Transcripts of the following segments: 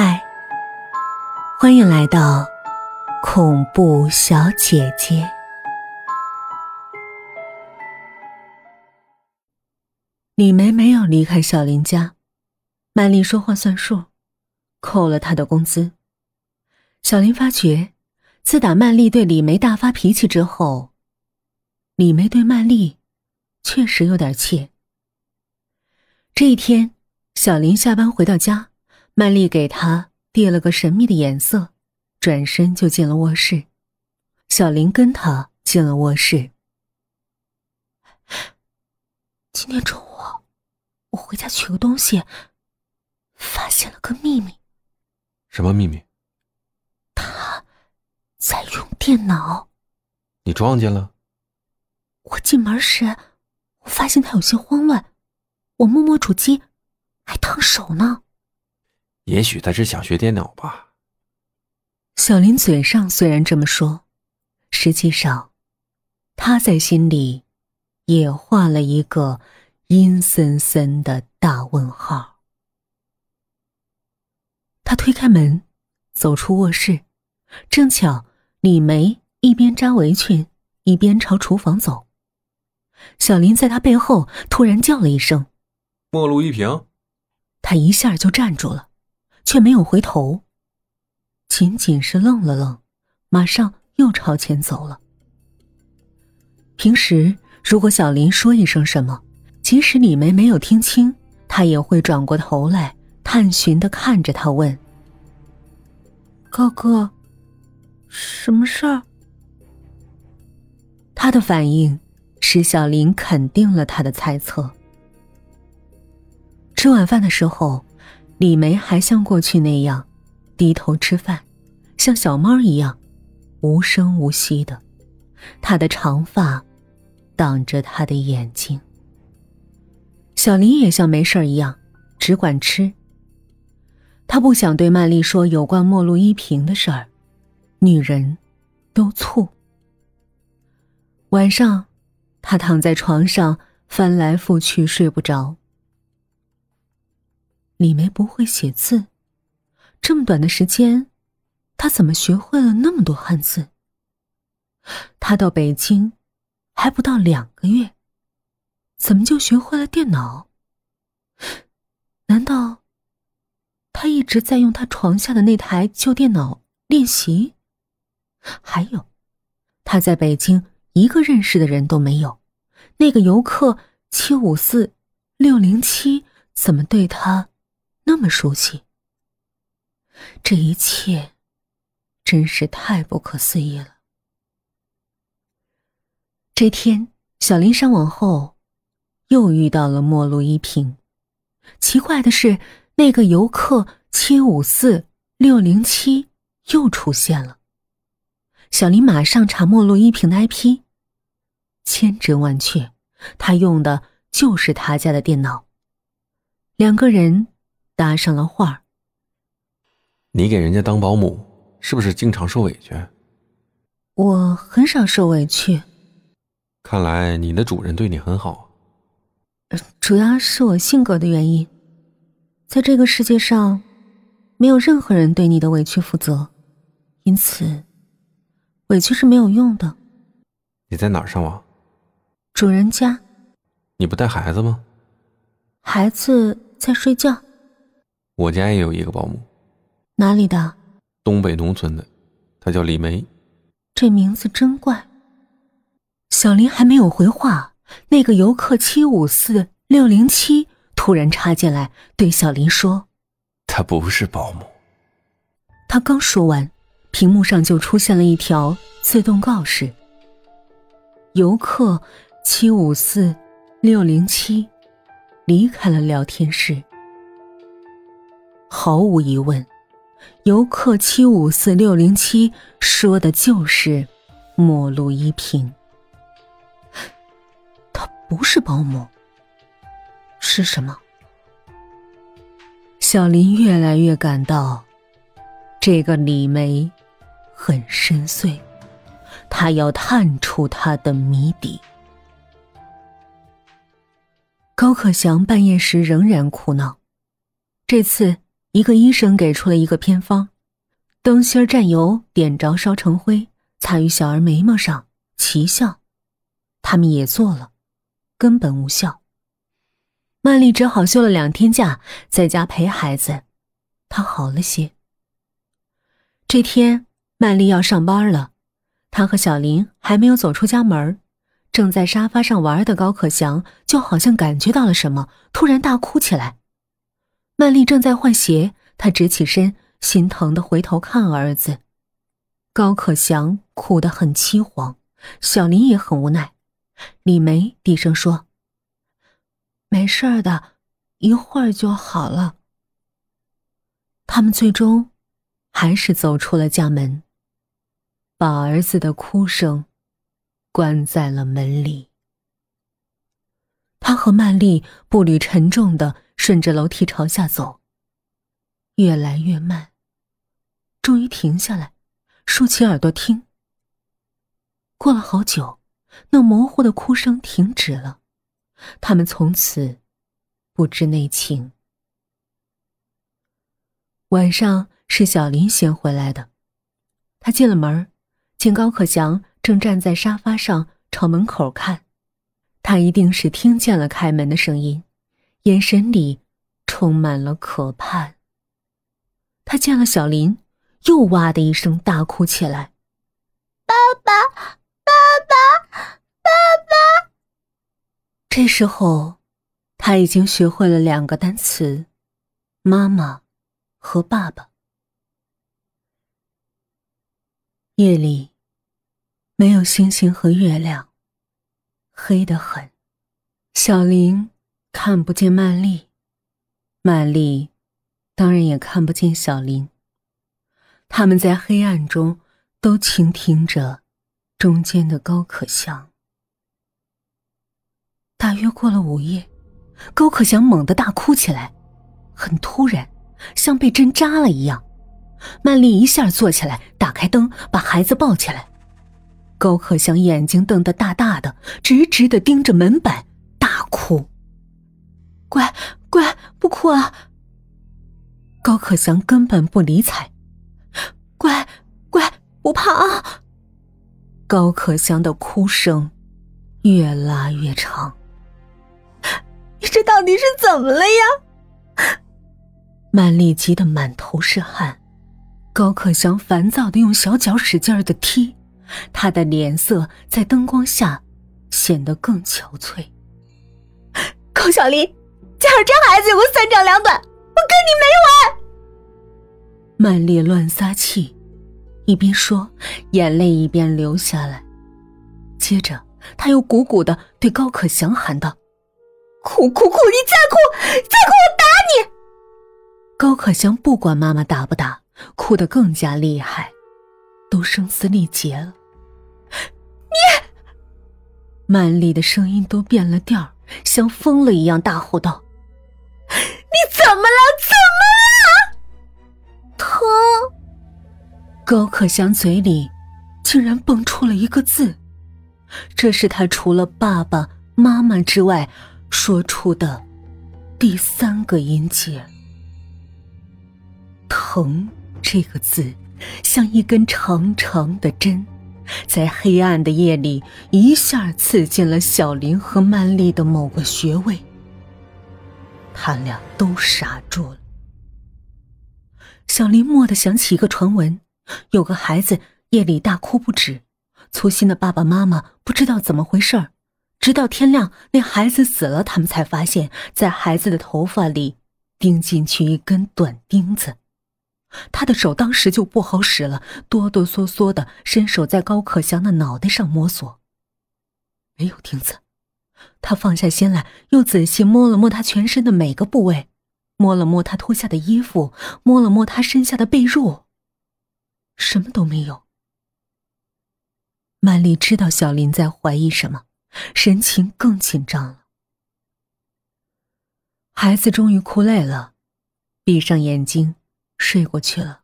嗨，欢迎来到恐怖小姐姐。李梅没有离开小林家，曼丽说话算数，扣了她的工资。小林发觉，自打曼丽对李梅大发脾气之后，李梅对曼丽确实有点怯。这一天，小林下班回到家。曼丽给他递了个神秘的眼色，转身就进了卧室。小林跟他进了卧室。今天中午，我回家取个东西，发现了个秘密。什么秘密？他在用电脑。你撞见了？我进门时，我发现他有些慌乱。我摸摸主机，还烫手呢。也许他是想学电脑吧。小林嘴上虽然这么说，实际上，他在心里也画了一个阴森森的大问号。他推开门，走出卧室，正巧李梅一边扎围裙，一边朝厨房走。小林在他背后突然叫了一声：“陌路一平。”他一下就站住了。却没有回头，仅仅是愣了愣，马上又朝前走了。平时如果小林说一声什么，即使李梅没有听清，他也会转过头来探寻的看着他问：“哥哥，什么事儿？”他的反应使小林肯定了他的猜测。吃晚饭的时候。李梅还像过去那样，低头吃饭，像小猫一样，无声无息的。她的长发挡着她的眼睛。小林也像没事一样，只管吃。他不想对曼丽说有关陌路依萍的事儿，女人都醋。晚上，他躺在床上翻来覆去睡不着。李梅不会写字，这么短的时间，她怎么学会了那么多汉字？她到北京还不到两个月，怎么就学会了电脑？难道她一直在用她床下的那台旧电脑练习？还有，她在北京一个认识的人都没有，那个游客七五四六零七怎么对她？那么熟悉，这一切真是太不可思议了。这天，小林上网后，又遇到了陌路一平。奇怪的是，那个游客七五四六零七又出现了。小林马上查陌路一平的 IP，千真万确，他用的就是他家的电脑。两个人。搭上了话你给人家当保姆，是不是经常受委屈？我很少受委屈。看来你的主人对你很好。主要是我性格的原因，在这个世界上，没有任何人对你的委屈负责，因此，委屈是没有用的。你在哪儿上网？主人家。你不带孩子吗？孩子在睡觉。我家也有一个保姆，哪里的？东北农村的，她叫李梅。这名字真怪。小林还没有回话，那个游客七五四六零七突然插进来，对小林说：“她不是保姆。”他刚说完，屏幕上就出现了一条自动告示：“游客七五四六零七离开了聊天室。”毫无疑问，游客七五四六零七说的就是陌路依萍。她不是保姆，是什么？小林越来越感到，这个李梅很深邃，他要探出她的谜底。高可祥半夜时仍然哭闹，这次。一个医生给出了一个偏方：灯芯蘸油，点着烧成灰，擦于小儿眉毛上，奇效。他们也做了，根本无效。曼丽只好休了两天假，在家陪孩子。她好了些。这天，曼丽要上班了，她和小林还没有走出家门，正在沙发上玩的高可祥就好像感觉到了什么，突然大哭起来。曼丽正在换鞋，她直起身，心疼的回头看儿子。高可祥哭得很凄惶，小林也很无奈。李梅低声说：“没事的，一会儿就好了。”他们最终还是走出了家门，把儿子的哭声关在了门里。他和曼丽步履沉重的顺着楼梯朝下走，越来越慢，终于停下来，竖起耳朵听。过了好久，那模糊的哭声停止了，他们从此不知内情。晚上是小林先回来的，他进了门，见高可祥正站在沙发上朝门口看，他一定是听见了开门的声音，眼神里充满了可盼。他见了小林，又哇的一声大哭起来：“爸爸，爸爸，爸爸！”这时候，他已经学会了两个单词：妈妈。和爸爸。夜里没有星星和月亮，黑得很。小林看不见曼丽，曼丽当然也看不见小林。他们在黑暗中都倾听着中间的高可香。大约过了午夜，高可祥猛地大哭起来，很突然。像被针扎了一样，曼丽一下坐起来，打开灯，把孩子抱起来。高可祥眼睛瞪得大大的，直直的盯着门板，大哭：“，哭啊！”高可祥根本不理睬：“乖乖，不怕啊！”高可祥的哭声越拉越长。你这到底是怎么了呀？曼丽急得满头是汗，高可祥烦躁的用小脚使劲的踢，他的脸色在灯光下显得更憔悴。高小林，假如这孩子有个三长两短，我跟你没完！曼丽乱撒气，一边说，眼泪一边流下来。接着，他又鼓鼓的对高可祥喊道：“哭哭哭！你再哭，再哭我打你！”高可祥不管妈妈打不打，哭得更加厉害，都声嘶力竭了。你，曼丽的声音都变了调，像疯了一样大吼道：“你怎么了？怎么了？疼！”高可香嘴里竟然蹦出了一个字，这是他除了爸爸妈妈之外说出的第三个音节。疼这个字，像一根长长的针，在黑暗的夜里一下刺进了小林和曼丽的某个穴位。他俩都傻住了。小林蓦地想起一个传闻：有个孩子夜里大哭不止，粗心的爸爸妈妈不知道怎么回事儿，直到天亮，那孩子死了，他们才发现，在孩子的头发里钉进去一根短钉子。他的手当时就不好使了，哆哆嗦嗦的伸手在高可祥的脑袋上摸索，没有钉子。他放下心来，又仔细摸了摸他全身的每个部位，摸了摸他脱下的衣服，摸了摸他身下的被褥，什么都没有。曼丽知道小林在怀疑什么，神情更紧张了。孩子终于哭累了，闭上眼睛。睡过去了。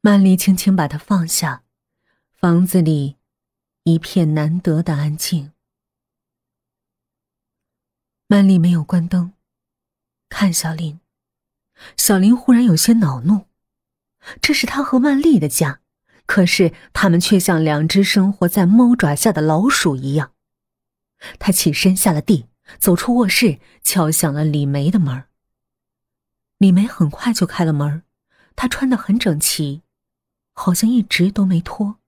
曼丽轻轻把他放下，房子里一片难得的安静。曼丽没有关灯，看小林，小林忽然有些恼怒，这是他和万丽的家，可是他们却像两只生活在猫爪下的老鼠一样。他起身下了地，走出卧室，敲响了李梅的门。李梅很快就开了门，她穿得很整齐，好像一直都没脱，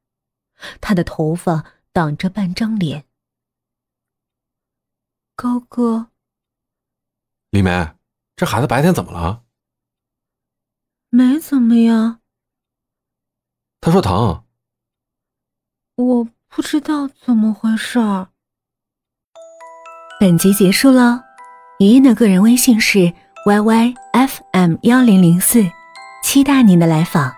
她的头发挡着半张脸。高哥，李梅，这孩子白天怎么了？没怎么呀。他说疼。我不知道怎么回事儿。本集结束了，语音的个人微信是 yyfm 幺零零四，期待您的来访。